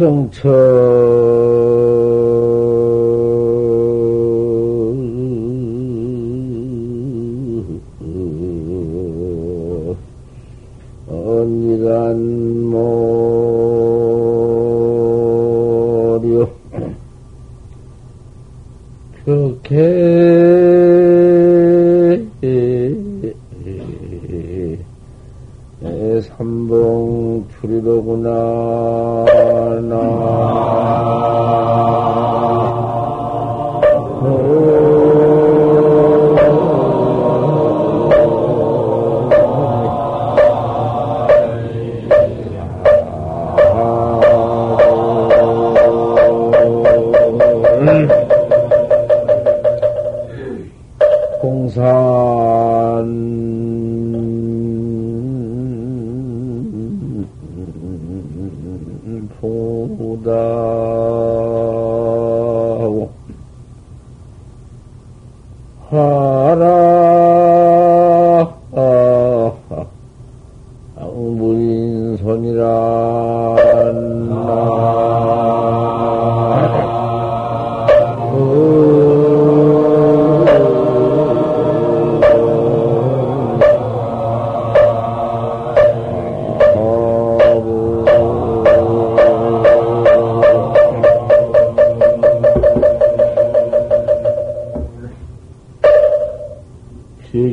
성처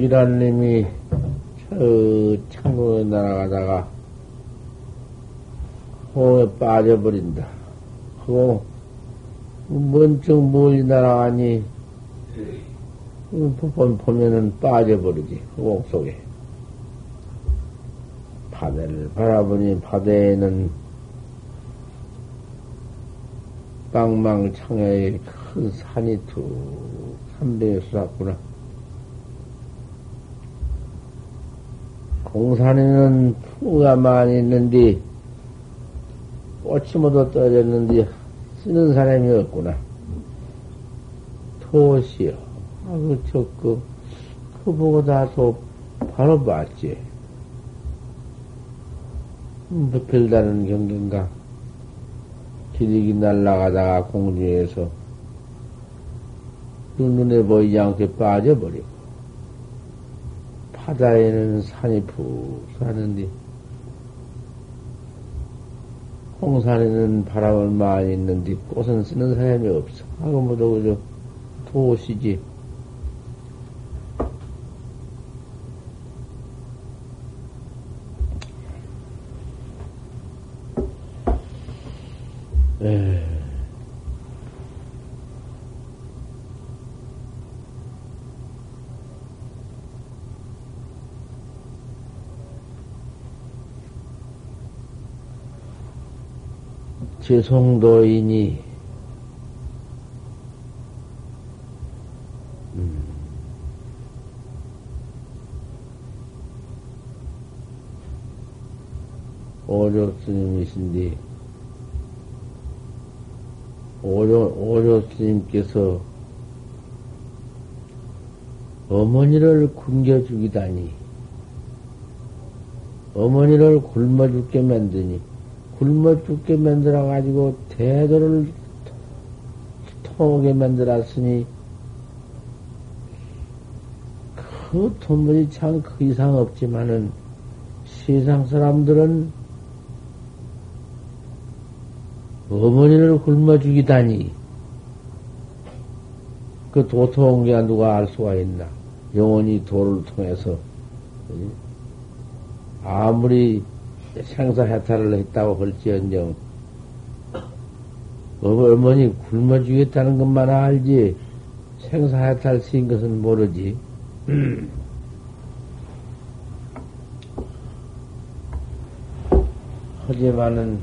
이란 님이 저 창문에 날아가다가 호에 빠져버린다. 그거 먼청 멀리 날아가니 번 보면은 빠져버리지. 그공 속에. 바다를 바라보니 바다에는 빵망창에 큰 산이 툭한 배에 쏟았구나. 공산에는 풍우가 많이 있는데, 꽃이 모두 떨어졌는데, 쓰는 사람이 없구나. 토시여. 아, 그, 저, 그, 그 보고 다도 바로 봤지. 음, 뭐 별다른 경계인가. 기력이 날아가다가 공중에서 눈에 보이지 않게 빠져버리고, 바다에는 산이 푹 사는데, 홍산에는 바람은 많이 있는데, 꽃은 쓰는 사람이 없어. 하고 뭐도 그저 도시지. 에 제송도인이 음, 오조 스님이신데 오조 오조 스님께서 어머니를 굶겨 죽이다니. 어머니를 굶어 죽게 만드니 굶어 죽게 만들어가지고 대도를 통하게 만들었으니 그 돈벌이 참 그 이상 없지만은 세상 사람들은 어머니를 굶어 죽이다니 그 도통한 게 누가 알 수가 있나? 영원히 도를 통해서. 아무리 생사 해탈을 했다고 할지언정, 어머니 굶어 죽였다는 것만 알지, 생사 해탈 쓰인 것은 모르지. 하지만은,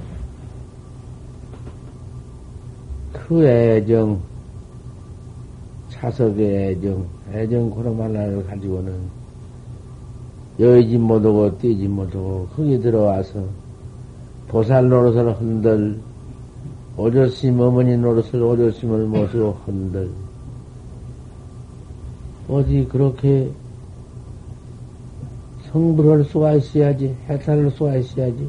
그 애정, 차석의 애정, 애정 그런 하나를 가지고는 여의지 못하고 뛰지 못하고 거기 들어와서 보살 노릇을 흔들 오조심 어머니 노릇을 오조심을 모시고 흔들. 어디 그렇게 성불할 수가 있어야지 해탈할 수가 있어야지.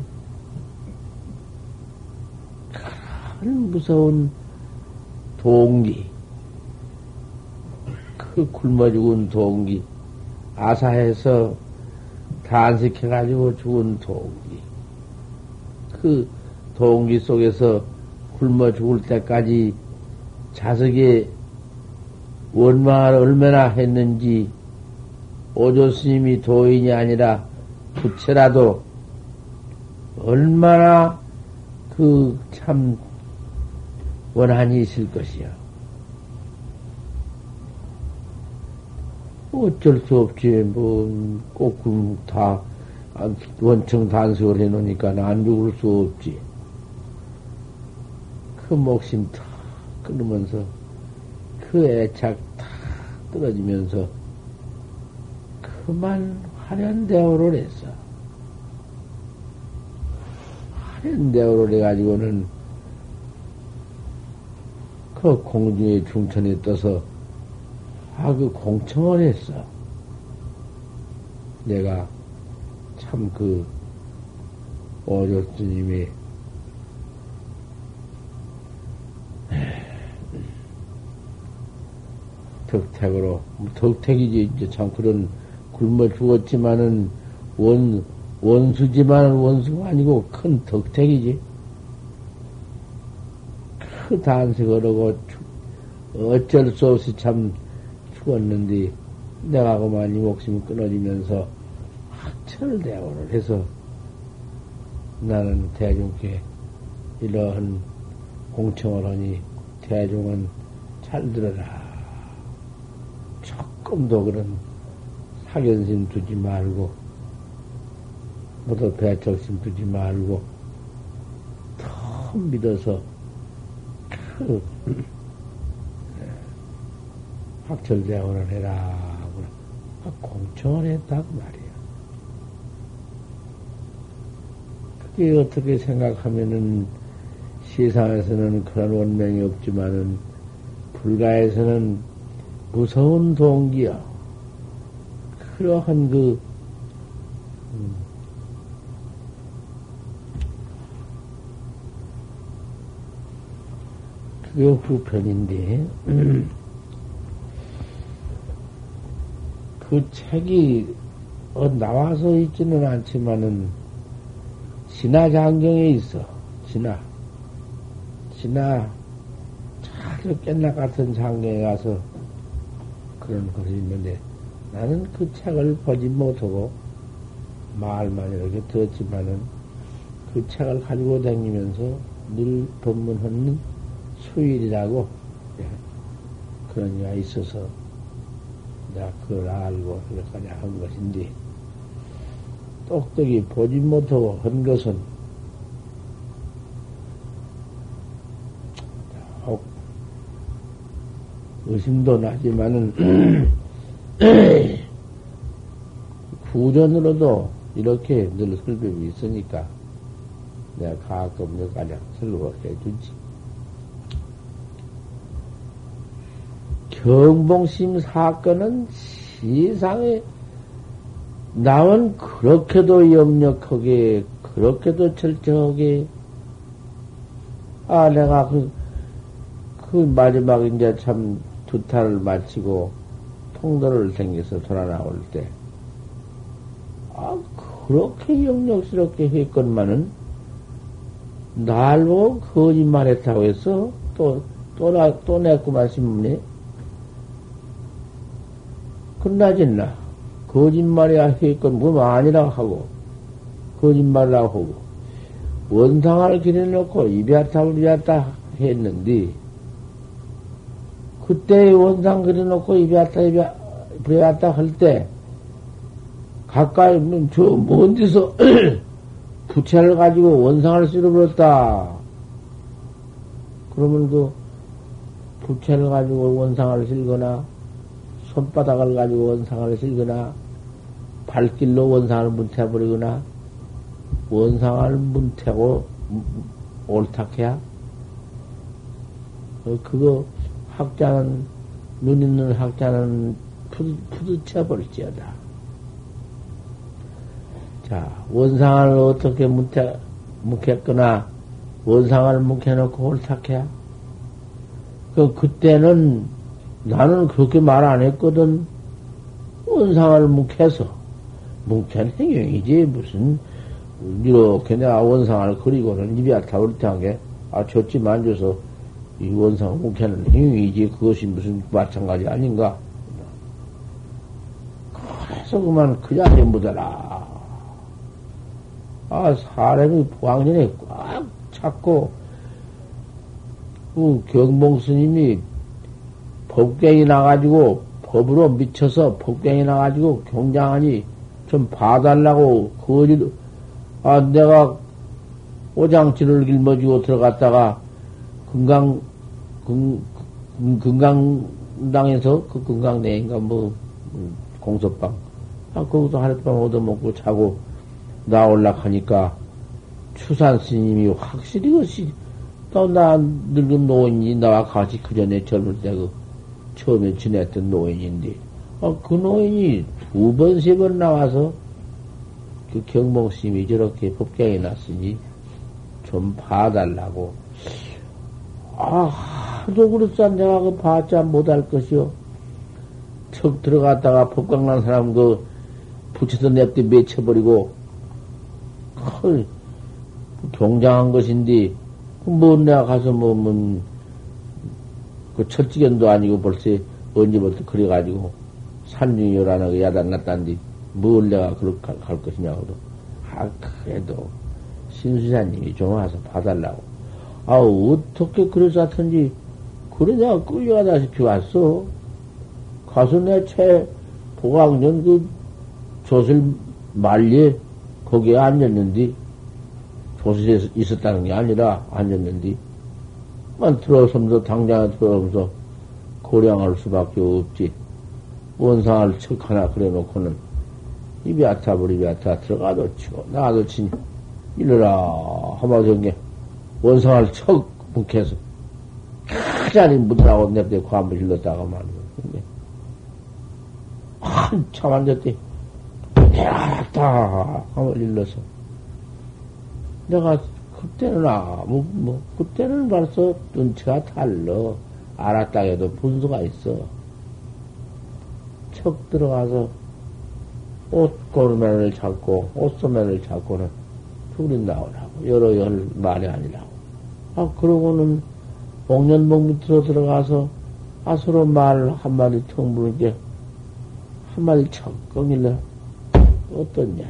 큰 무서운 동기, 그 굶어 죽은 동기, 아사해서 단식해가지고 죽은 동기, 그 동기 속에서 굶어 죽을 때까지 자석에 원망을 얼마나 했는지 오조 스님이 도인이 아니라 부채라도 얼마나 그 참 원한이 있을 것이야. 어쩔 수 없지. 뭐, 꼭, 다, 원청 단속을 해놓으니까 안 죽을 수 없지. 그 목심 다 끊으면서, 그 애착 다 떨어지면서, 그만 화련대오를 했어. 화련대오를 해가지고는 그 공중에 중천에 떠서 아, 그 공청을 했어. 내가 참 그 오조 스님이 덕택으로 덕택이지 이제 참 그런 굶어 죽었지만은 원 원수지만 원수가 아니고 큰 덕택이지. 그 단식을 하고 어쩔 수 없이 참 죽었는데 내가 그만 이 목숨이 끊어지면서 학철대오를 해서 나는 대중께 이러한 공청을 하니 대중은 잘 들어라. 조금도 그런 사견심 두지 말고 모두 배척심 두지 말고 더 믿어서 그 학철대원을 해라. 공청을 했다고 말이야. 그게 어떻게 생각하면은 세상에서는 그런 원명이 없지만은 불가에서는 무서운 동기야. 그러한 그, 음, 그게 후편인데, 그 책이 어, 나와서 있지는 않지만은 진화 장경에 있어. 진화. 진화 잘 깻나 같은 장경에 가서 그런 것이 있는데 나는 그 책을 보지 못하고 말만 이렇게 들었지만은 그 책을 가지고 다니면서 늘 법문하는 수일이라고 예, 그런 이가 있어서 내가 그걸 알고 그렇게까지 한 것인데, 똑똑히 보지 못하고 한 것은, 혹, 의심도 나지만은, 구전으로도 이렇게 늘 설법이 있으니까, 내가 가끔 몇 가지 설법해 주지. 경봉심 사건은 세상에 남은 그렇게도 염력하게, 그렇게도 철저하게, 아, 내가 그, 그 마지막 이제 참두 탈을 마치고 통도를 생겨서 돌아 나올 때, 아, 그렇게 염력스럽게 했건만은, 날 보고 거짓말 했다고 해서 또, 또, 나, 또 냈구만, 신문에. 끝나졌나? 거짓말이야 했건 뭐 아니라 하고 거짓말이라고 하고 원상을 기내놓고 이비아타을 이비아타 했는데 그때 원상 그려놓고 이비아타 이비아타 할 때 가까이 저먼 데서 부채를 가지고 원상을 쓸어버렸다. 그러면 그 부채를 가지고 원상을 쓸거나 손바닥을 가지고 원상을 실거나 발길로 원상을 문태버리거나 원상을 문태고 옳탁해야 어, 그거 학자는 눈 있는 학자는 푸드, 푸드쳐 버릴지어다. 자 원상을 어떻게 문태 묵했거나 원상을 묵혀놓고 옳탁해야. 그, 그때는 나는 그렇게 말 안 했거든. 원상을 묵혀서. 묵힌 행위이지, 무슨, 이렇게 내가 원상을 그리고는 입이 아타버릇한 게, 아, 좋지만 줘서 이 원상을 묵혀는 행위이지, 그것이 무슨 마찬가지 아닌가? 그래서 그만 그 자리에 묻어라. 아, 사람이 보왕년에 꽉 찾고, 그 경봉 스님이 법경이 나가지고, 법으로 미쳐서 법경이 나가지고 경장하니 좀 봐달라고, 거짓, 아, 내가 오장치를 길머지고 들어갔다가 금강, 금, 금강당에서 그 금강내인가 뭐, 공섭방. 아, 거기서 하룻밤 얻어먹고 자고 나올라 하니까 추산 스님이 확실히 그것이 또 나 늙은 노인이 나와 같이 그 전에 젊을 때그 처음에 지냈던 노인인데 아, 그 노인이 두 번, 세 번 나와서 그 경봉 스님이 저렇게 법경에 났으니 좀 봐달라고. 아, 하도 그랬어. 내가 그 봤자 못할 것이요. 척 들어갔다가 법광난 사람 그 붙여서 냅대 맺혀버리고, 헐, 경장한 것인데, 뭐 내가 가서 뭐, 뭐, 그 첫지견도 아니고 벌써 언제부터 그래가지고, 산중이 요란하게 그 야단 났다는데, 뭘 내가 그렇게 갈 것이냐고. 아, 그래도, 신수사님이 좀 와서 봐달라고. 아, 어떻게 그래서 하든지, 그래 내가 끌려가다시피 왔어. 가서 내채 보강년 그 조실 말리에 거기에 앉았는데, 조실에 있었다는 게 아니라 앉았는데, 만 들어서면서 당장에 들어오면서 고량할 수밖에 없지. 원상을 척 하나 그래 놓고는 입이 아타버리 입이 아타 들어가도 치고 나도 치니 이러라 한마디 한게 원상을 척 묵혀서 가자니 묻으라고 냅대 과물 일렀다가 말이야. 한참 앉았대. 내라다 하면 일러서. 내가 그때는 아무, 뭐, 그때는 벌써 눈치가 달러. 알았다 해도 분수가 있어. 척 들어가서 옷 고르면을 잡고, 옷소매를 잡고는 둘이 나오라고. 여러 열 말이 아니라고. 아, 그러고는 복년복 밑으로 들어가서 아, 서로 말 한마디 턱 물은 게 한마디 척 꺾일래. 어떻냐?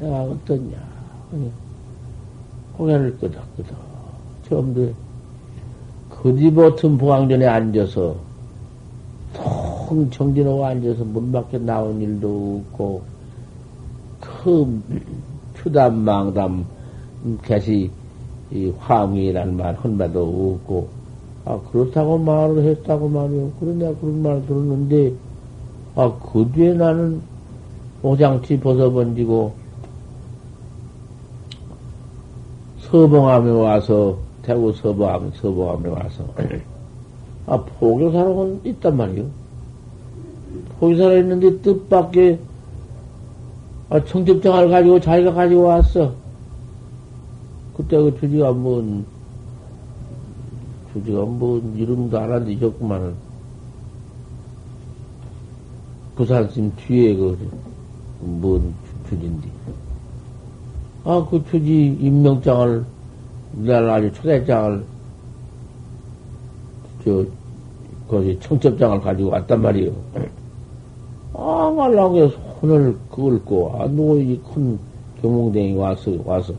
내가 어떻냐? 고개를 끄덕끄덕. 처음부터 그디 버튼 보강전에 앉아서 통 정진하고 앉아서 문 밖에 나온 일도 없고 큰 추담 망담 개시 이 화음이라는 말 한마도 없고 아 그렇다고 말을 했다고 말이요. 그래 내가 그런 말 들었는데 아그 뒤에 나는 오장치 벗어번지고 서봉암에 와서 대구 서봉암 서봉암에 와서 아 포교사로는 있단 말이요. 포교사로 있는데 뜻밖의 아, 청첩장을 가지고 자기가 가지고 왔어. 그때 그 주지가 뭔 주지가 뭔 이름도 알아 잊었구만은 부산심 뒤에 그 뭔 주지인데. 아, 그 주지 임명장을, 내가 아주 초대장을, 저, 거기 청첩장을 가지고 왔단 말이에요. 아, 말라고 해서 손을 긁고, 아, 누구 이큰 경몽댕이 와서, 와서.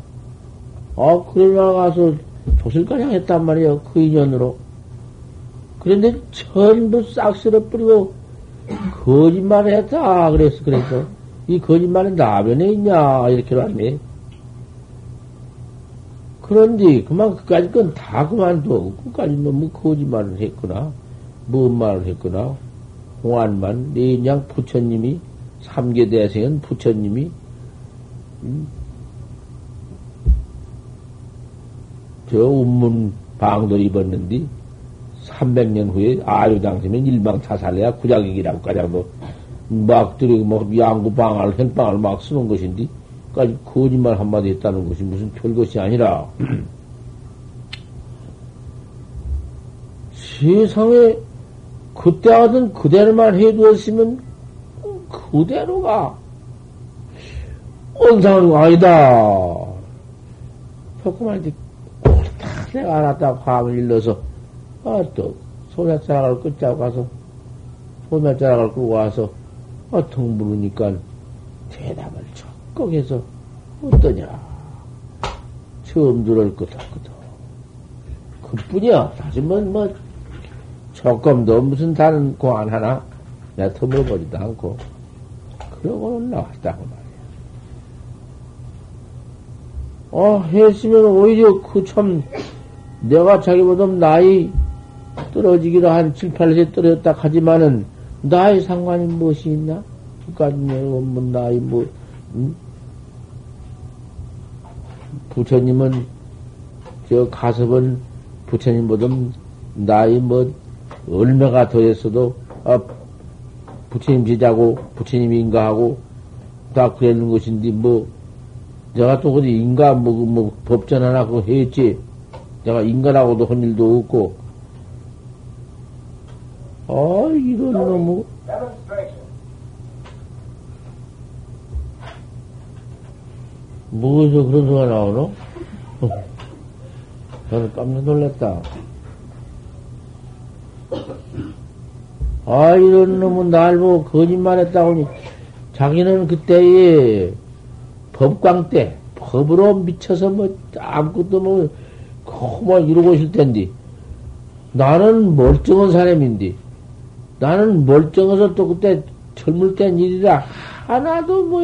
아, 그래 나가서 조실가량 했단 말이에요. 그 인연으로. 그런데 전부 싹 쓸어버리고, 거짓말 했다. 그랬어, 그래서. 이 거짓말은 나변에 있냐, 이렇게 왔네. 그런데 그만 그까지 건 다 그만둬. 끝까지 너무 거짓말을 했구나. 뭔 말을 했구나. 홍안만, 내인양 부처님이, 삼계 대생은 부처님이, 음, 저 운문 방도 입었는데, 300년 후에 아유당시면 일방차살해야 구작이기라고 까장도 막 들이고 뭐 양구방알, 행방을 막 쓰는 것인데, 까지 거짓말 한마디 했다는 것이 무슨 별것이 아니라 세상에 그때 하던 그대로만 해두었으면 그대로가 온상은 아니다. 조금만 이제 옳다 내가 알았다 화음을 일러서 아 또 소매자락을 끝자고 가서 소매자락을 끌고 와서 아, 어텅 물으니까 대답을 적극해서 어떠냐 처음 들을 끄덕끄덕 그뿐이야 사실 뭐, 뭐 조금도 무슨 다른 고안 하나 내가 터물어버리도 않고 그러고는 나왔다고 말이야. 어, 했으면 오히려 그 참, 내가 자기보다 나이 떨어지기로 한 7, 8세 떨어졌다 하지만은, 나이 상관이 무엇이 있나? 그까지 뭐, 나이 뭐, 응? 부처님은, 저 가섭은 부처님보다 나이 뭐, 얼마가 더했어도, 아, 부처님 제자고, 부처님 인가하고, 다 그랬는 것인데, 뭐, 내가 또 어디 인가, 뭐, 뭐, 법전 하나 그거 했지. 내가 인간하고도 한 일도 없고. 아, 이런 놈의. 뭐에서 그런 소리가 나오노? 저는 깜짝 놀랐다. 아, 이런 놈은 날 보고 거짓말 했다고 하니, 자기는 그때에 법광 때, 법으로 미쳐서 뭐, 아무것도 뭐, 뭐 이러고 있을 텐데, 나는 멀쩡한 사람인데, 나는 멀쩡해서 또 그때 젊을 땐 일이라 하나도 뭐,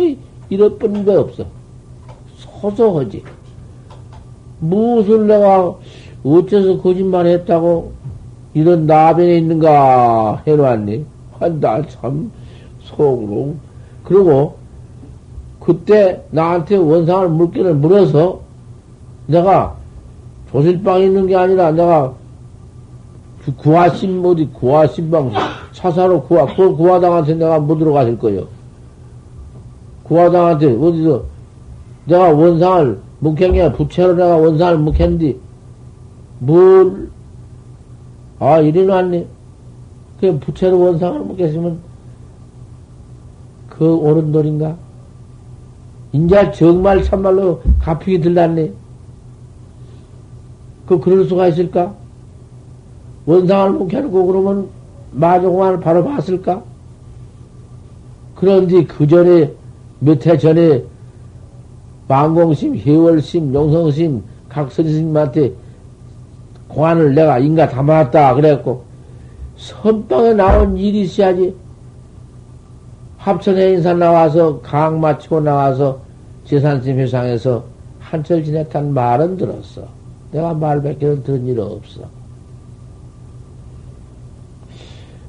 잃어버린 게 없어. 소소하지. 무엇을 내가 어째서 거짓말 했다고 이런 나변에 있는가 해놓았니? 한다, 참, 속으로. 그리고, 그때 나한테 원상을 물기를 물어서 내가 조실방에 있는 게 아니라 내가 구하신, 어디, 구하신방, 차사로 구하, 그 구하당한테 내가 못 들어갔을 거요. 구하당한테 어디서 내가 원상을 묵행해, 부채로 내가 원상을 묵했는데, 뭘, 아, 이리 놨네. 그 부채로 원상을 묵겠으면, 그 옳은 돌인가? 인자 정말 참말로 가픽이 들났네. 그, 그럴 수가 있을까? 원상을 묵혀놓고 그러면 마종만을 바로 봤을까? 그런데 그 전에, 몇 해 전에, 망공심, 해월심, 용성심, 각 선생님한테 공안을 내가 인가 담았다. 그랬고, 선방에 나온 일이 있어야지. 합천에 인산 나와서, 강 마치고 나와서, 재산심 회상에서 한철 지냈다는 말은 들었어. 내가 말밖에는 들은 일 없어.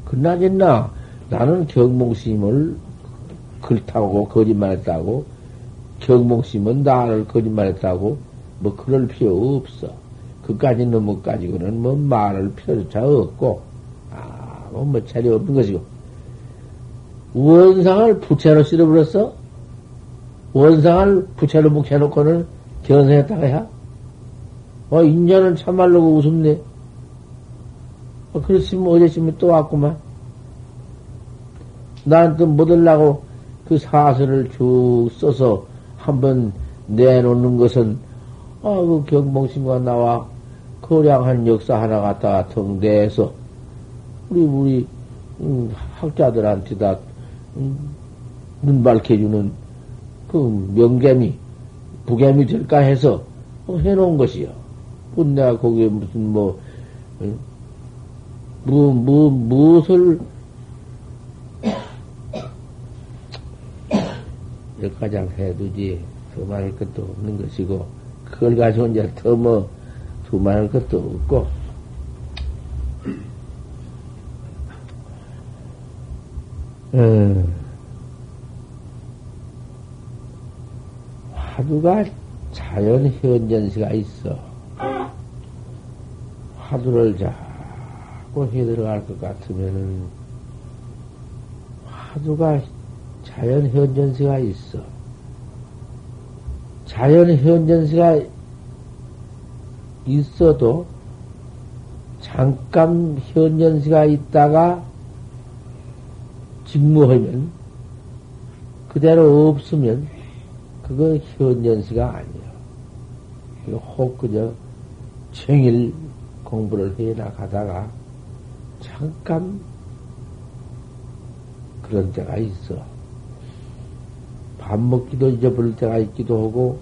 그나저나 나는 경몽심을 글타고 거짓말했다고 경몽심은 나를 거짓말했다고 뭐 그럴 필요 없어. 그까지 넘어 가지고는 뭐 말을 필요조차 없고 아뭐 뭐 차례 없는 것이고 원상을 부채로 쓸어버렸어. 원상을 부채로 묵혀놓고는 견성했다가 해. 어, 인자는 참말로 웃음네. 어, 그렇으면 어제쯤에 또 왔구만. 나한테 못하려고 그 사설을 쭉 써서 한번 내놓는 것은, 아, 그 경봉신과 나와 거량한 역사 하나 갖다가 통대해서, 우리, 우리, 음, 학자들한테 다, 음, 눈 밝혀주는 그 명개미, 부개미 될까 해서 해놓은 것이요. 뭐 내가 거기에 무슨 뭐, 뭐, 뭐, 무엇을, 여기까지 해두지, 더 말할 것도 없는 것이고, 그걸 가지고 이제 더 뭐, 두 말할 것도 없고, 음. 화두가 자연 현전시가 있어. 화두를 자꾸 해 들어갈 것 같으면은 화두가 자연 현전시가 있어. 자연 현전시가 있어도 잠깐 현연시가 있다가 직무하면 그대로 없으면 그거 현연시가 아니에요. 혹 그저 청일 공부를 해 나가다가 잠깐 그런 때가 있어. 밥 먹기도 잊어버릴 때가 있기도 하고,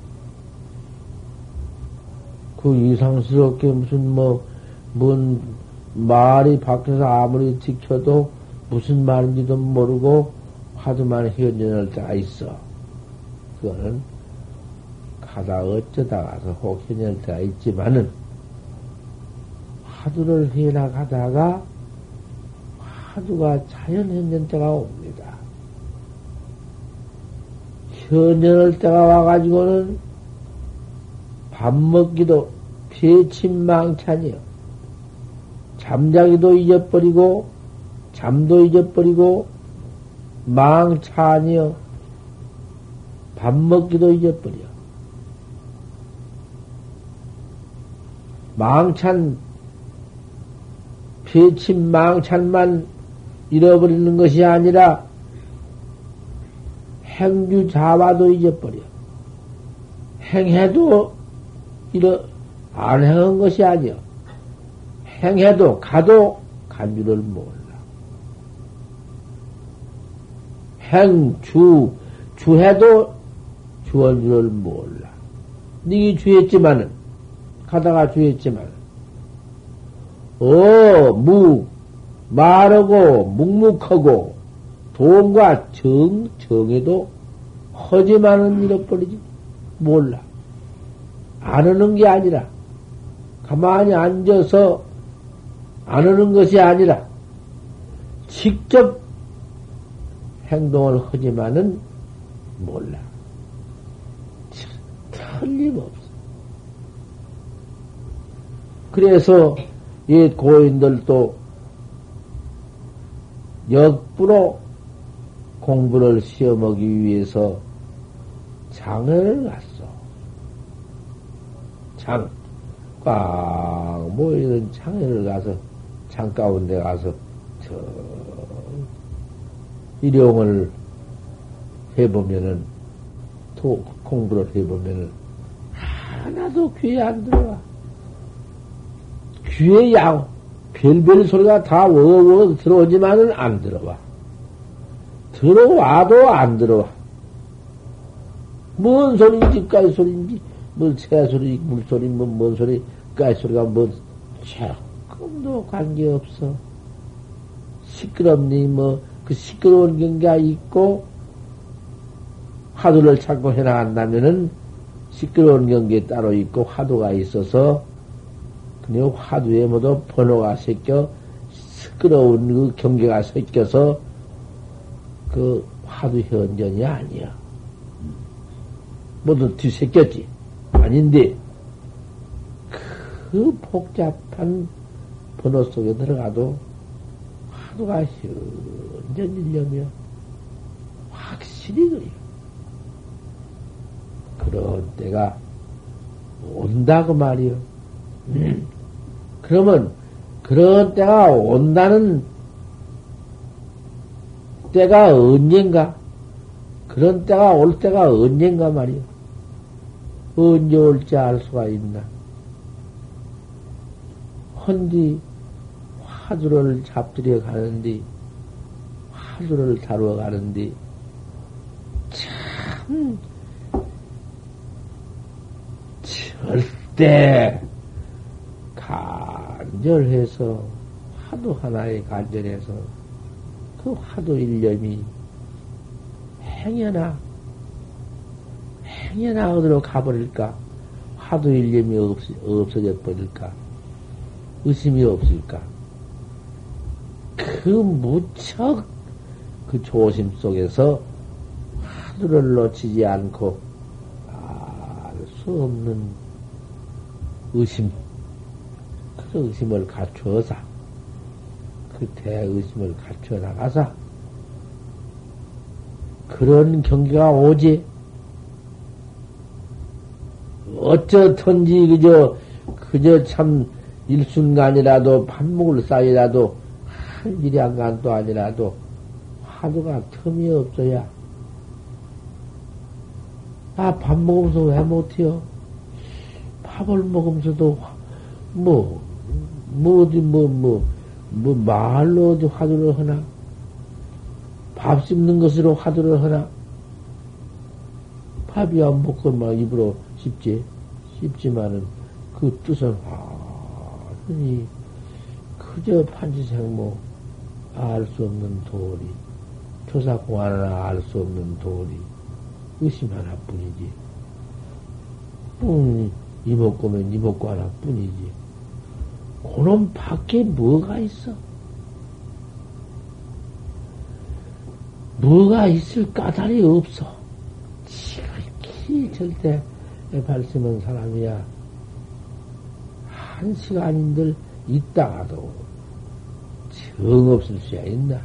그 이상스럽게 무슨 뭐, 뭔 말이 밖에서 아무리 지켜도 무슨 말인지도 모르고 하도만 현전할 때가 있어. 그거는 가다 어쩌다 가서 혹 현전할 때가 있지만은, 화두를 해나가다가 화두가 자연 현전 때가 옵니다. 현전할 때가 와가지고는 밥 먹기도 피침망찬이요. 잠자기도 잊어버리고 잠도 잊어버리고 망찬이요. 밥 먹기도 잊어버려. 망찬 피침 망찬만 잃어버리는 것이 아니라 행주 자와도 잊어버려. 행해도 잃어 안 행한 것이 아니여. 행해도 가도 간주를 몰라. 행, 주, 주해도 주원 줄을 몰라. 니기 주했지만은, 가다가 주했지만은, 어, 무, 말하고, 묵묵하고, 돈과 정, 정에도 허지만은 잃어버리지. 몰라. 안 하는 게 아니라, 가만히 앉아서 안 하는 것이 아니라, 직접 행동을 하지만은 몰라. 틀림없어. 그래서 이 고인들도 역부로 공부를 시험하기 위해서 장을 갔어. 장, 꽉 모이는 장애를 가서, 장 가운데 가서, 저, 일용을 해보면은, 또 공부를 해보면은, 하나도 귀에 안 들어와. 귀에 양, 별별 소리가 다 워워 들어오지만은 안 들어와. 들어와도 안 들어와. 뭔 소리인지, 까이 소리인지, 뭐새 소리, 물소리, 뭐, 뭔 소리, 까이 소리가 뭐, 조금도 관계없어. 시끄럽니, 뭐, 그 시끄러운 경계가 있고, 화두를 찾고 해나간다면은, 시끄러운 경계 따로 있고, 화두가 있어서, 그냥 화두에 모두 번호가 섞여, 시끄러운 그 경계가 섞여서, 그 화두 현전이 아니야. 모두 뒤섞였지. 아닌데, 그 복잡한 번호 속에 들어가도 화두가 현전 일념이야. 확실히 그래요. 그런 때가 온다고 말이요. 음. 그러면 그런 때가 온다는 때가 언젠가? 그런 때가 올 때가 언젠가 말이요. 언제 올지 알 수가 있나? 헌디 화두를 잡들여 가는데, 화두를 다루어 가는데, 참, 절대 간절해서, 화두 하나에 간절해서, 그 화두 일념이 행여나, 행여나 어디로 가버릴까? 화두 일념이 없, 없어져 버릴까? 의심이 없을까? 그 무척 그 조심 속에서 화두를 놓치지 않고 알수 없는 의심, 그 의심을 갖추어서 그 대의심을 갖춰 나가서 그런 경계가 오지. 어쩌든지 그저 그저 참 일순간이라도 밥 먹을 사이라도 한 일양간도 아니라도 화두가 틈이 없어야 아, 밥 먹으면서 왜 못해요? 밥을 먹으면서도, 뭐, 뭐, 어디, 뭐, 뭐, 뭐, 말로 어디 화두를 하나? 밥 씹는 것으로 화두를 하나? 밥이 안 먹고 막 입으로 씹지. 씹지만은 그 뜻은 완전히 그저 판지생모 알 수 없는 도리, 조사공안 하나 알 수 없는 도리, 의심 하나뿐이지. 음, 이먹고면 이먹고 하나뿐이지. 그놈 밖에 뭐가 있어? 뭐가 있을 까닭이 없어. 지극히 절대 발심한 사람이야. 한 시간인들 있다가도 정 없을 수야 있나?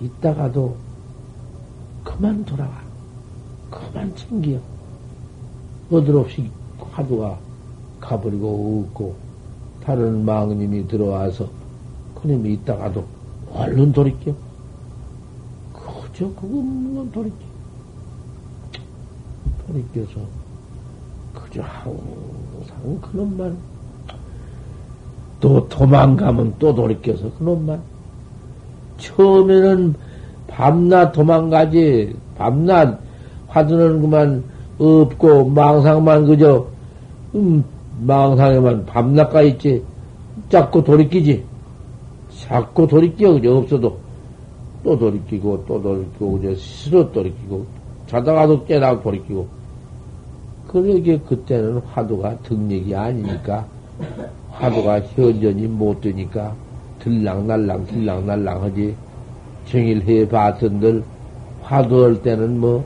있다가도 그만 돌아와. 그만 챙겨. 어드없이 화두가 가버리고 없고, 다른 망님이 들어와서 그놈이 있다가도 얼른 돌이켜. 그저 그것만 돌이켜. 돌이켜서 그저 항상 그놈만 또 도망가면 또 돌이켜서 그놈만 처음에는 밤낮 도망가지 밤낮 화두는 그만 없고 망상만 그저 음, 망상에만 밤낮가 있지. 자꾸 돌이키지. 자꾸 돌이켜. 그저 없어도. 또 돌이키고 또 돌이키고 그저 스스로 돌이키고 자다가도 깨다가 돌이키고. 그러게 그때는 화두가 등력이 아니니까. 화두가 현전이 못 되니까. 들랑날랑 들랑날랑 하지. 정일해 봤던들 화두할 때는 뭐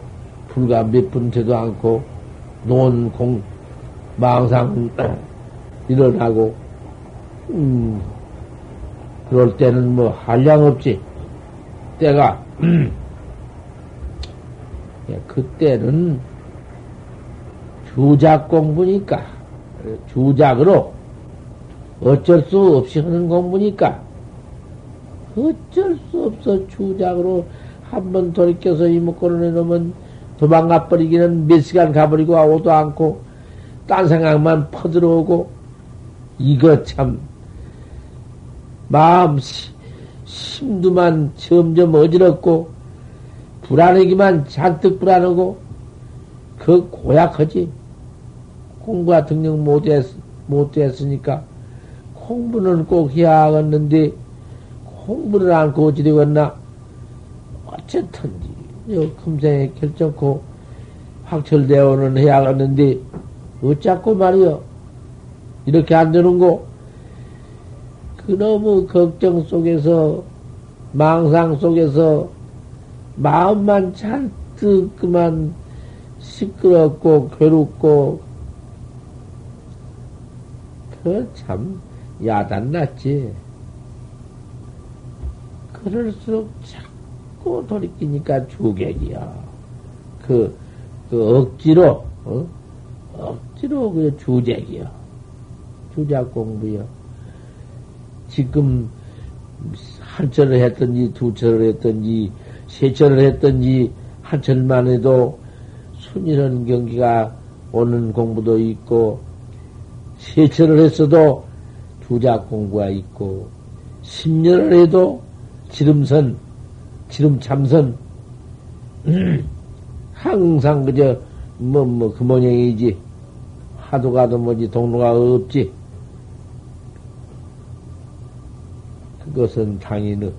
불과 몇 분 되도 않고 논 공 망상 일어나고 음 그럴 때는 뭐 한량 없지. 때가 예, 그때는 주작 공부니까 주작으로 어쩔 수 없이 하는 공부니까 어쩔 수 없어 주작으로 한 번 돌이켜서 이목구를 해놓으면 도망가 버리기는 몇 시간 가버리고 오도 않고 딴 생각만 퍼들어오고 이거 참 마음 심두만 점점 어지럽고 불안하기만 잔뜩 불안하고 그 고약하지. 공부가 등록 못했, 못 했으니까 공부는 꼭 해야겠는데 공부를 안고 되겠나? 어쨌든지 금생에 결정코 확철대오는 해야겠는데 어쩌고 말이여 이렇게 안 되는 거 그너무 걱정 속에서 망상 속에서 마음만 잔뜩 그만 시끄럽고 괴롭고 그 참 야단났지. 그럴수록 자꾸 돌이키니까 주객이야. 그, 그 억지로, 어? 억지로 그 주객이야. 주작 공부야. 지금 한 철을 했든지 두 철을 했든지 세 철을 했든지 한 철만 해도 순이런 경기가 오는 공부도 있고 세 철을 했어도 주작 공부가 있고 10년을 해도 지름선, 지름 참선 음, 항상 그저 뭐 뭐 그 모양이지. 하도 가도 뭐지 동로가 없지. 그것은 당인의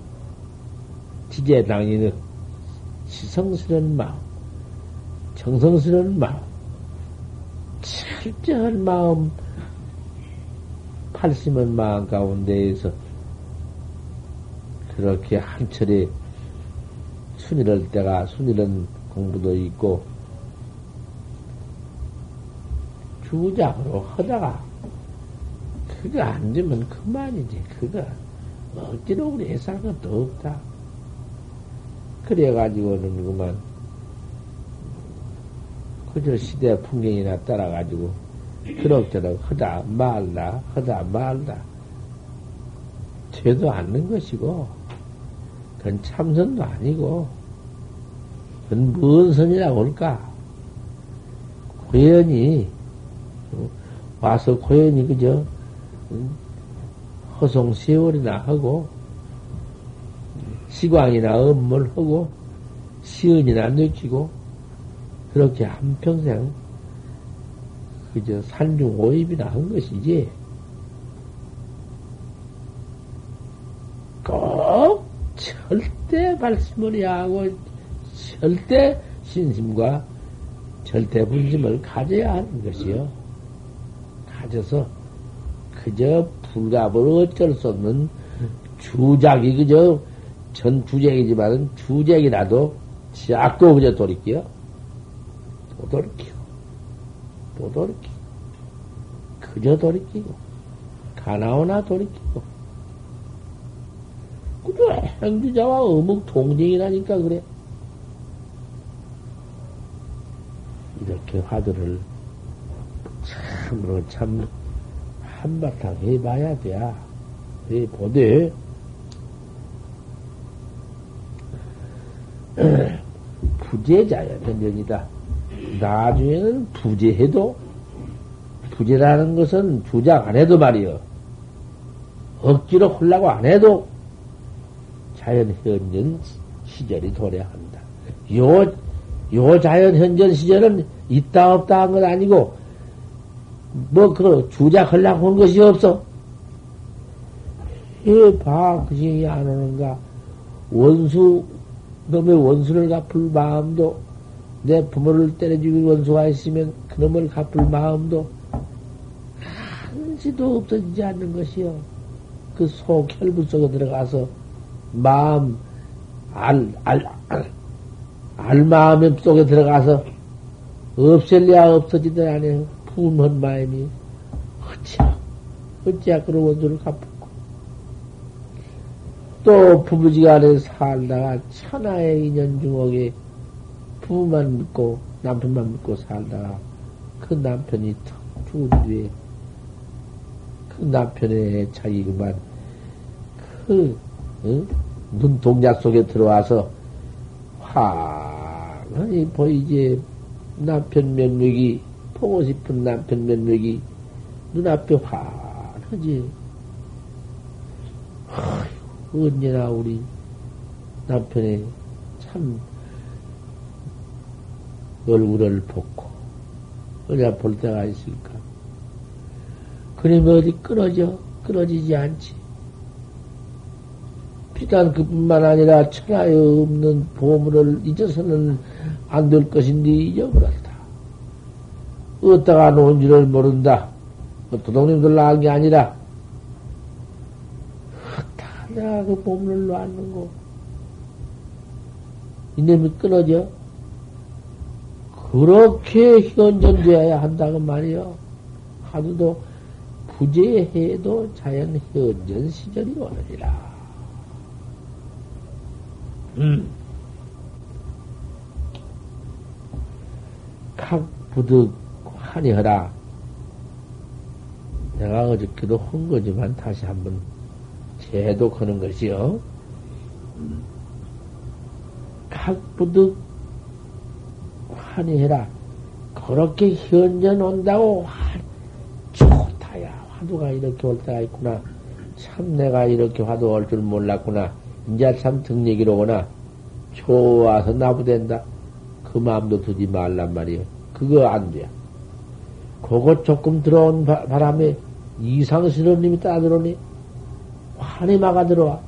지제 당인의 지성스러운 마음 정성스러운 마음 철저한 마음 팔심은 마음 가운데에서 그렇게 한 철에 순이럴 때가 순이런 공부도 있고 주작으로 하다가 그거 안 되면 그만이지. 그거 억지로 우리 해살 것도 없다. 그래가지고는 그만. 그저 시대 풍경이나 따라가지고 그럭저럭 하다 말다 하다 말다 되도 않는 것이고 그건 참선도 아니고 그건 뭔 선이라고 할까? 고연히 와서 고연히 그저 허송 세월이나 하고 시광이나 업무를 하고 시은이나 느끼고 그렇게 한평생 그저 산중 오입이나 한 것이지 꼭 절대 발심을 하고 절대 신심과 절대 분심을 가져야 하는 것이요. 가져서 그저 불갑을 어쩔 수 없는 주작이 그저 전 주작이지만은 주작이라도 자꾸 그저 돌이키요. 또 돌이키고, 또 돌이키고, 그저 돌이키고, 가나오나 돌이키고. 그저 행주자와 어묵 동정이라니까 그래. 이렇게 화두를 참으로 참 한바탕 해봐야 돼. 해보되, 부재자야, 변전이다. 나중에는 부재해도, 부재라는 것은 부작 안 해도 말이여. 억지로 홀라고 안 해도 자연 현전 시절이 도래한다. 요, 요 자연 현전 시절은 있다 없다 한 건 아니고, 뭐, 그, 주작하려고 한 것이 없어. 해봐, 그것이 안 오는가. 원수, 놈의 원수를 갚을 마음도, 내 부모를 때려 죽인 원수가 있으면 그놈을 갚을 마음도 한시도 없어지지 않는 것이요. 그 속, 혈부 속에 들어가서 마음, 알, 알, 알, 알 마음 속에 들어가서 없앨래야 없어지든 않아요. 분한 마음이 어찌야, 어찌야 그런 원수를 갚고. 또 부부지간에 살다가 천하의 인연 중옥에 부부만 믿고 남편만 믿고 살다가 그 남편이 턱 죽은 뒤에 그 남편의 자기 그만 그 응? 눈 동작 속에 들어와서 환하니 보이지 남편 면목이 보고 싶은 남편 면목이 눈앞에 환하지. 어휴, 언제나 우리 남편의 참 얼굴을 보고 언제나 볼 때가 있을까? 그림이 어디 끊어져? 끊어지지 않지. 비단 그뿐만 아니라 천하에 없는 보물을 잊어서는 안 될 것인데 잊어버렸다. 어디다가 놓은 지를 모른다. 뭐 도둑님들 나은 게 아니라 다 내가 그 보물을 거. 이놈이 끊어져? 그렇게 현전되어야 한다고 말이요. 하루도 부재해도 자연 현전 시절이 오느니라. 음. 각 부득 하니하라. 내가 어저께도 한 거지만 다시 한번 재독하는 것이요. 각 부득 환희해라. 그렇게 현전 온다고 화, 좋다야. 화두가 이렇게 올 때가 있구나. 참 내가 이렇게 화두 올 줄 몰랐구나. 이제 참 등얘기로구나. 좋아서 나부된다. 그 마음도 두지 말란 말이요. 그거 안 돼. 그거 조금 들어온 바, 람에 이상스러운 님이 따들어오니 환히 막아 들어와.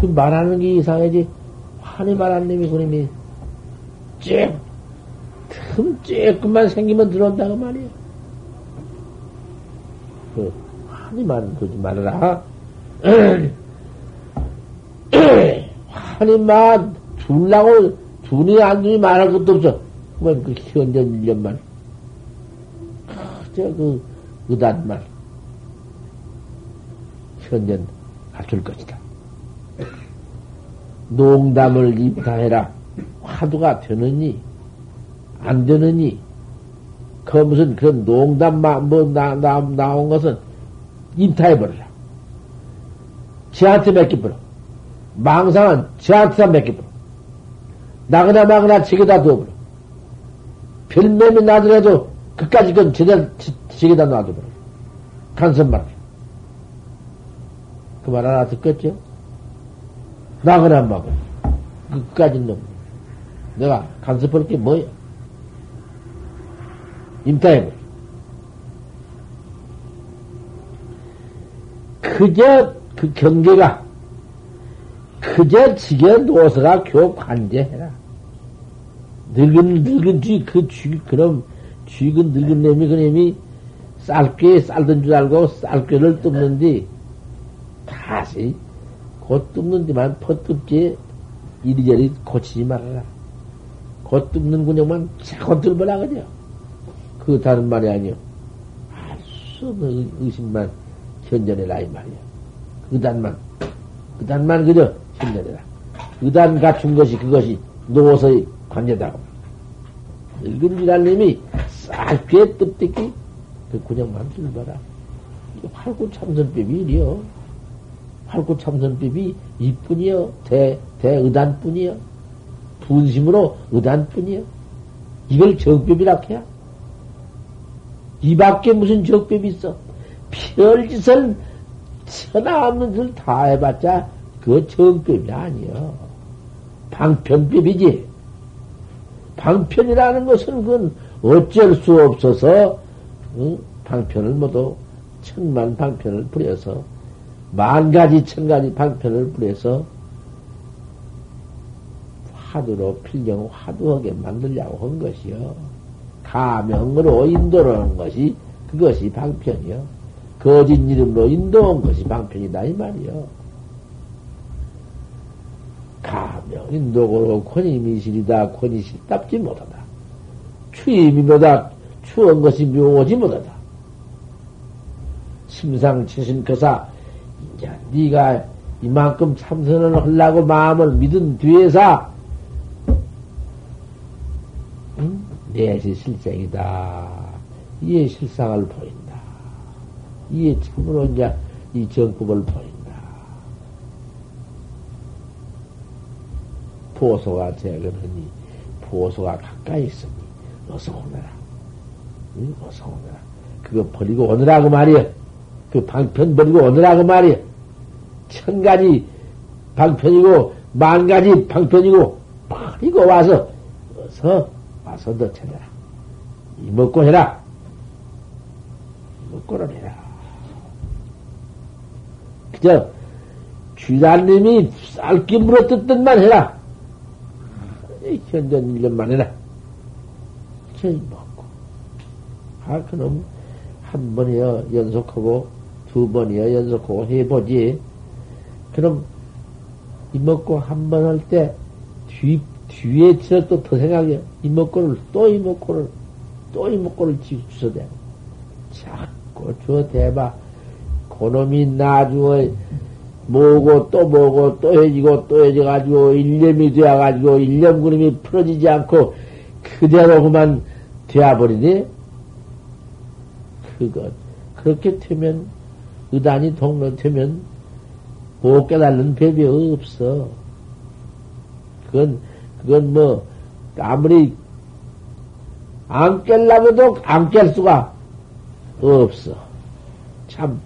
그 말하는 게 이상하지. 환히 말하는 님이 그님이 쬐, 틈 쬐끔만 생기면 들어온다고 말이야. 그, 환히 말, 두지 말아라. 하나님만 둘라고 둘이 안 두니 말할 것도 없어. 그만 그 현전 일년만. 저 그 의단만 현전 갖출 것이다. 농담을 입다해라. 화두가 되느니 안 되느니 그 무슨 그런 농담, 뭐, 나, 나, 나온 것은 인타해버려라. 지한테 맡겨버려. 망상은 지한테다 맡겨버려. 나그나 마그나 지게다 두어버려. 별명이 나더라도 그까지 그건 제대로 지게다 놔둬버려. 간섭 말이야. 그말 하나 듣겠죠? 나그나 마그나. 그까지 놈. 내가 간섭할 게 뭐야? 임타해버려. 그저 그 경계가 그저 지겨 놓서가 교 관제해라. 늙은 늙은 쥐그 쥐, 그럼 쥐근 늙은 놈이 그 놈이 쌀꾀 쌀던 줄 알고 쌀꾀를 뜯는디 다시 곧 뜯는디만 퍼뜯지 이리저리 고치지 말아라. 곧 뜯는 군형만 자꾸 들보라 그죠. 그 다른 말이 아니요. 알수 없는 의심만 현전해라 이 말이야. 의단만 의단만 그저 현전해라. 의단 갖춘 것이 그것이 노서의 관계다. 늙은 지랄님이 쌀귀에 뜻듣기 그 군형만 들봐라. 활구 참선법이 이리요. 활구 참선법이 이뿐이요. 대, 대의단뿐이요. 분심으로 의단뿐이요. 이걸 정법이라 해야? 이 밖에 무슨 적법이 있어? 별짓을 천하 없는 짓을 다 해봤자 그거 정법이 아니여. 방편법이지. 방편이라는 것은 그건 어쩔 수 없어서 응? 방편을 모두 천만 방편을 부려서 만 가지 천 가지 방편을 부려서 화두로 필경 화두하게 만들려고 한 것이요. 가명으로 인도하는 것이 그것이 방편이요. 거짓 이름으로 인도한 것이 방편이다 이 말이요. 가명 인도고로 권위미실이다 권위실답지 못하다. 추임이보다 추한 것이 묘하지 못하다. 심상 치신거사 이제 네가 이만큼 참선을 하려고 마음을 믿은 뒤에서 응? 내시 실생이다. 이에 실상을 보인다. 이에 참으로 이제 이 정법을 보인다. 보소가 되거니 보소가 가까이 있으니 어서 오너라. 응? 어서 오너라. 그거 버리고 오느라고 말이야. 그 방편 버리고 오느라고 말이야. 천 가지 방편이고 만 가지 방편이고 버리고 와서 어서 와서 너 찾아라. 이 먹고 해라. 먹고를 해라. 그저 쥐단님이 쌀기 물어뜯던 만 해라. 현전 1년만 해라. 저희 먹고. 아, 그놈 한 번이여 연속하고 두 번이여 연속하고 해보지. 그럼 이 먹고 한 번 할 때 뒤, 뒤에 저또 더 생각해. 이 먹고를, 또 이 먹고를, 또 이 먹고를 주서대. 자꾸 저 대봐. 그놈이 나중에 뭐고 또 뭐고 또 해지고 또 해져가지고 일념이 되어가지고 일념 그림이 풀어지지 않고 그대로 그만 되어버리니 그것 그렇게 되면 의단이 동로 되면 못 깨달는 법이 없어. 그건 그건 뭐, 아무리 안 깰라고도 안 깰 수가 없어. 참,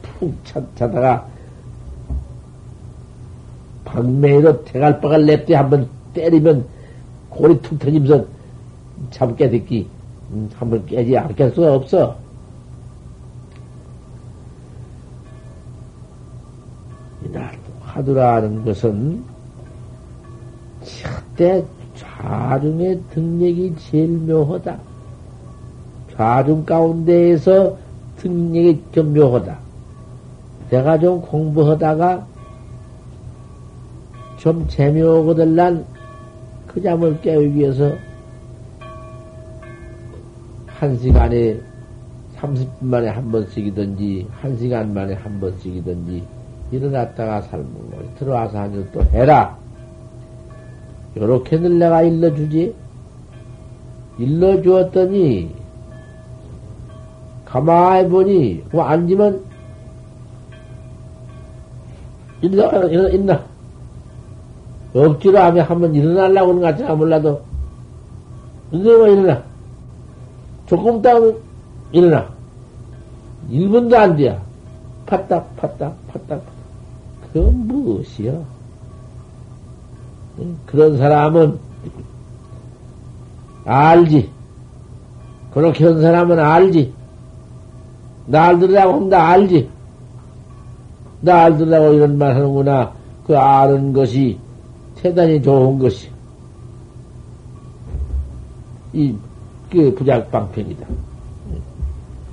푹 차, 자다가, 방매로 대갈박을 냅대 한번 때리면 골이 툭 터지면서 잠 깨듣기 음, 한번 깨지 안깰 수가 없어. 이날 하두라는 것은 첫대 좌중의 등력이 제일 묘하다. 좌중 가운데에서 등력이 좀 묘하다. 내가 좀 공부하다가 좀 재미오거들 난그 잠을 깨우기 위해서 한 시간에 30분 만에 한 번씩이든지, 한 시간 만에 한 번씩이든지, 일어났다가 삶을 들어와서 한일또 해라. 요렇게들 내가 일러주지. 일러주었더니 가만히 보니, 뭐 앉으면, 일어나, 일어나, 있나? 억지로 하면 한번 일어나려고 하는 것 같지나 몰라도, 뭐 일어나. 조금 따면 일어나. 1분도 안 돼야. 팠다, 팠다, 팠다. 그건 무엇이여? 그런 사람은 알지. 그렇게 한 사람은 알지. 날 들으라고 하면 다 알지. 날 들으라고 이런 말 하는구나. 그 아는 것이 대단히 좋은 것이. 이, 그 부작방편이다.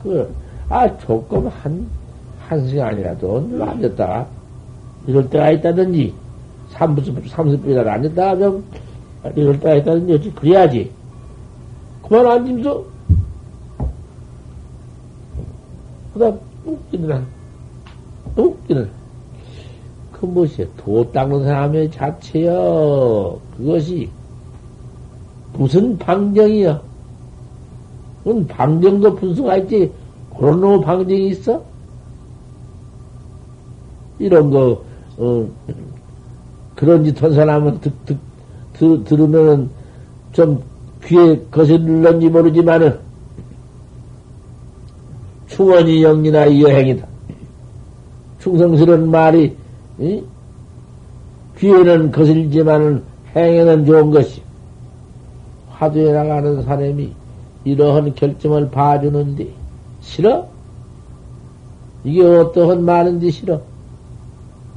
그, 아, 조금 한, 한 시간이라도 앉았다. 이럴 때가 있다든지, 30, 30분이라도 앉았다 하면, 이럴 때가 있다든지, 그래야지. 그만 앉으면서, 그 다음. 뚝 일어나. 그 무엇이야? 도 닦는 사람의 자체여. 그것이 무슨 방정이여? 그건 방정도 분수가 있지. 그런 놈의 방정이 있어? 이런 거, 어, 그런 짓 한 사람은 듣, 듣, 들, 들으면은 좀 귀에 거슬렀는지 모르지만은 충원이 영리나 여행이다. 충성스러운 말이 이? 귀에는 거슬지만은 행에는 좋은 것이 화두에 나가는 사람이 이러한 결정을 봐주는데 싫어? 이게 어떠한 말인지 싫어?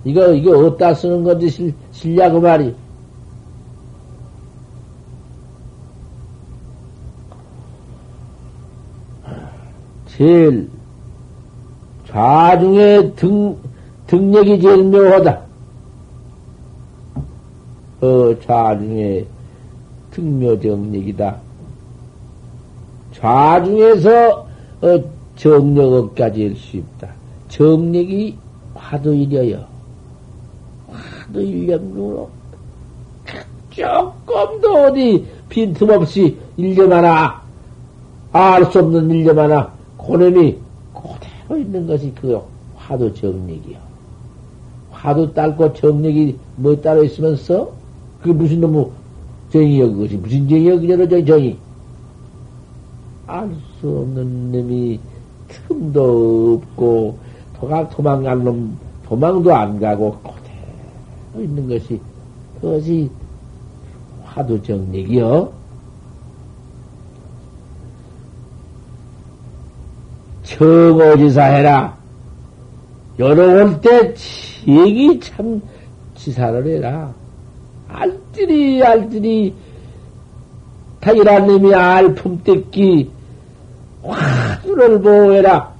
이거 이거 어디다 쓰는 건지 실, 실냐고 말이. 제일 좌중의 등 등력이 제일 묘하다. 어, 좌중의 등묘정력이다. 좌중에서 어, 정력까지 할수있다. 정력이 화두일려요. 화두일념으로 조금도 어디 빈틈없이 일념 하나, 알 수 없는 일념 하나, 고놈이 그대로 있는 것이 그 화두 정력이요. 화두 딸고 정력이 뭐 따로 있으면서? 그게 무슨 놈의 정이여 그것이? 무슨 정이여 그녀로 정이 알 수 없는 놈이 틈도 없고 도가 도망간 놈 도망도 안 가고 그대로 있는 것이 그것이 화두 정력이여 청오지사 해라 여러 올때 얘기 참 지사를 해라. 알뜰히, 알뜰히, 타이란 놈이 알품 뜯기, 화두를 보호해라.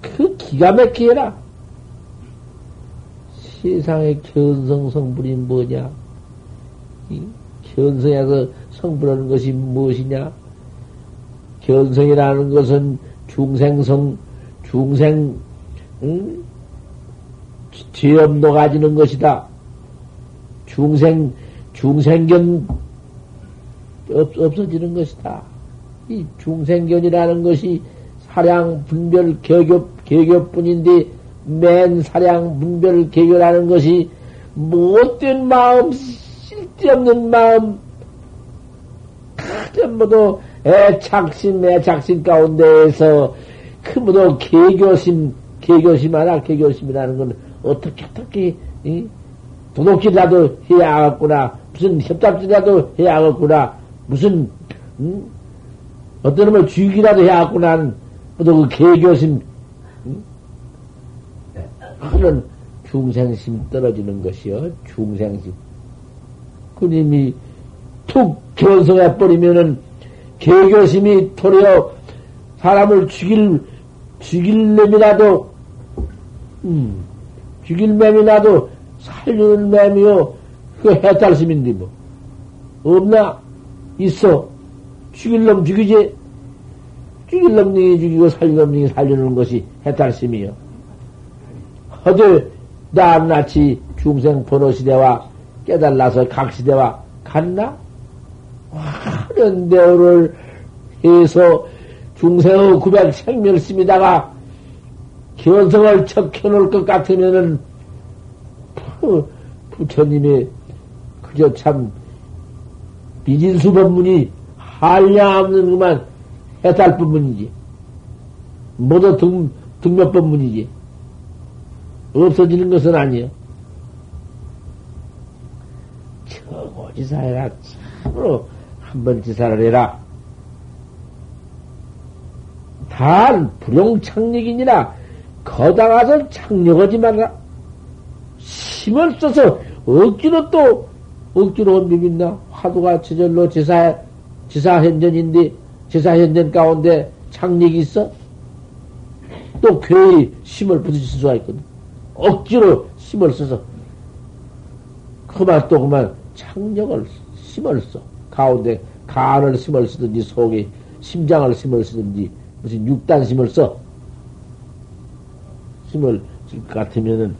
그 기가 막히해라. 세상의 견성 성분이 뭐냐? 견성에서 성분하는 것이 무엇이냐? 견성이라는 것은 중생성, 중생, 응? 죄업도 가지는 것이다. 중생, 중생견 없, 없어지는 것이다. 이 중생견이라는 것이 사량, 분별, 개교, 개교뿐인데, 맨 사량, 분별, 개교라는 것이 못된 마음, 쓸데없는 마음, 전부도 애착심, 애착심 가운데에서 그 모두 개교심, 개교심 하나, 개교심이라는 건 어떻게 어떻게 이? 도둑질이라도 해야 하겠구나 무슨 협잡질이라도 해야 하겠구나 무슨 음? 어떤 놈을 죽이라도 해야 하겠구나 모두 그 개교심 음? 그런 중생심 떨어지는 것이요 중생심 그님이 툭 견성해 버리면은 개교심이 도리어 사람을 죽일 죽일 놈이라도 음. 죽일 맴이 나도 살리는 맴이요. 그 해탈심인데 뭐. 없나? 있어. 죽일 놈 죽이지. 죽일 놈이 죽이고 살릴 놈이 살리는 것이 해탈심이요. 허들 낱낱이 중생 번호 시대와 깨달라서 각 시대와 같나? 화는 대우를 해서 중생의 구백 생멸심이다가 견성을 척해놓을 것 같으면은 부, 부처님이 그저 참 미진수 법문이 한량 없는 그만 해탈 법문이지. 모두 등, 등몇 법문이지. 없어지는 것은 아니요. 정오지사해라. 참으로 한번 지사를 해라. 단 불용착력이니라 거다가서 착력하지 말라. 힘을 써서 억지로 또 억지로 미민나 화두가 저절로 지사 지사현전인데 지사현전 가운데 착력이 있어? 또 괴히 힘을 부딪힐 수가 있거든. 억지로 힘을 써서 그만 또 그만 창력을 힘을 써. 가운데 간을 힘을 쓰든지 속에 심장을 힘을 쓰든지 무슨 육단 힘을 써. 힘을 쓸 것 같으면은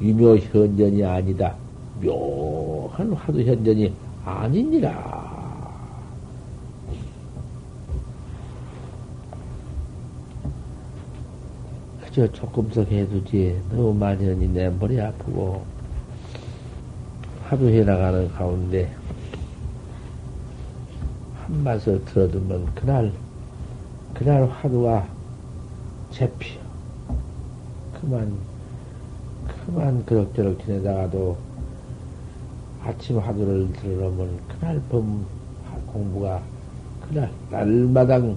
유묘 현전이 아니다. 묘한 화두 현전이 아니니라. 그저 조금씩 해두지. 너무 많이 하니 내 머리 아프고. 하루 해 나가는 가운데 한 맛을 들어두면 그날 그날 화두가 잡혀 그만 그만 그럭저럭 지내다가도 아침 화두를 들어놓으면 그날 범 공부가 그날 날마당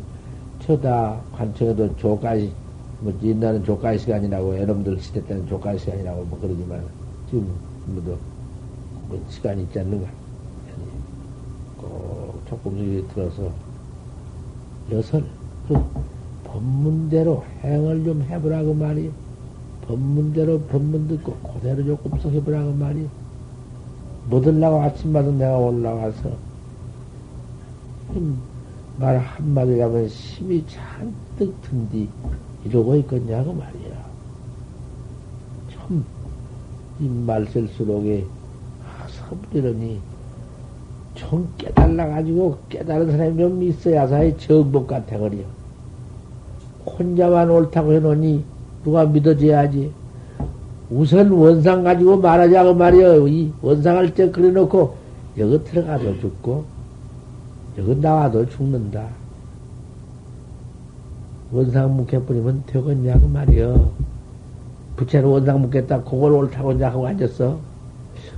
저다 관청에도 조가시 뭐 옛날은 조가시 시간이라고 애놈들 시대 때는 조가시 시간이라고 뭐 그러지만 지금 뭐도 뭐 시간이 있지 않는가? 꼭 조금씩 들어서 여설, 그 법문대로 행을 좀 해보라고 말이요. 법문대로 법문 듣고 그대로 조금씩 해보라고 말이요. 못 들라고 아침마다 내가 올라가서 말 한마디 하면 심이 잔뜩 든디 이러고 있겠냐고 말이야. 참, 이 말쓸수록에 섭리러니 좀 깨달아가지고 깨달은 사람이 좀 있어야 사이 정복 같아거려. 혼자만 옳다고 해놓으니 누가 믿어줘야지. 우선 원상 가지고 말하자고 말이여. 이 원상을 때 그려놓고 여기 들어가도 죽고 여기 나와도 죽는다. 원상 묵혀버리면 되겠냐고 말이여. 부채로 원상 묵겠다. 그걸 옳다고 하고 앉았어.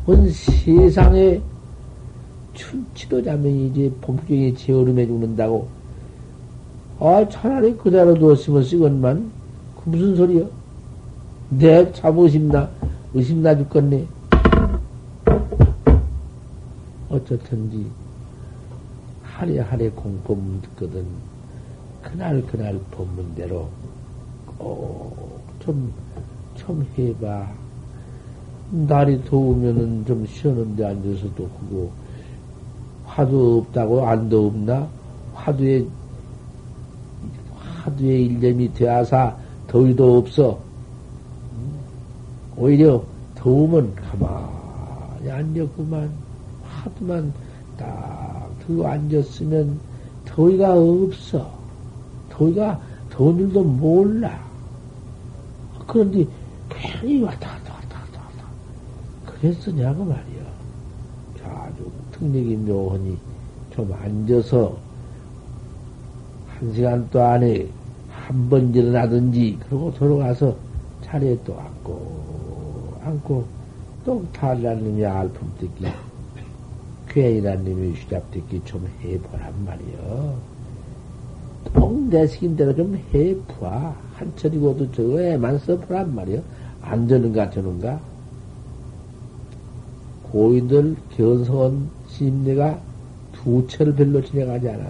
온 세상에 춘 치도 자면이 이제 봄중에 재얼음해 죽는다고. 아, 차라리 그대로 두었으면 쓰건만. 그 무슨 소리여? 내참 의심나, 의심나 죽겠네. 어쨌든지, 하래하래 공법 듣거든. 그날, 그날 법문대로 꼭 좀, 좀 해봐. 날이 더우면은 좀 시원한데 앉아서도 하고, 화두 없다고 안도 없나? 화두에, 화두에 일념이 되어서 더위도 없어. 오히려 더우면 가만히 앉았구만. 화두만 딱 들고 앉았으면 더위가 없어. 더위가 더운 줄도 몰라. 그런데 괜히 왔다 갔다 그랬으냐고 말이야. 아주 특력이 묘하니 좀 앉아서 한 시간 또 안에 한 번 일어나든지 그러고 돌아가서 자리에 또 앉고 앉고 또 탈라님이 알품 듣기 괜히라님이 휴잡 듣기 좀 해보란 말이여. 똥 내시킨 대로 좀 해봐. 한철이고도 저거 에만 써보란 말이여. 안 되는가 되는가? 고인들 견성원 심리가 두 철 별로 지내가지 않아.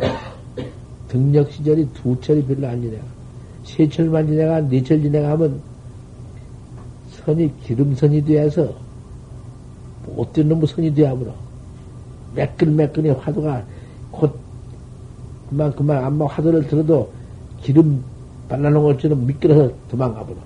등력 시절이 두 철이 별로 안 지내가. 세 철만 지내가, 네 철 지내가면 선이 기름선이 되어서 못된 놈의 선이 되어버려. 매끈매끈이 화두가 곧 그만 그만 안마 화두를 들어도 기름 발라놓은 것처럼 미끄러서 도망가버려.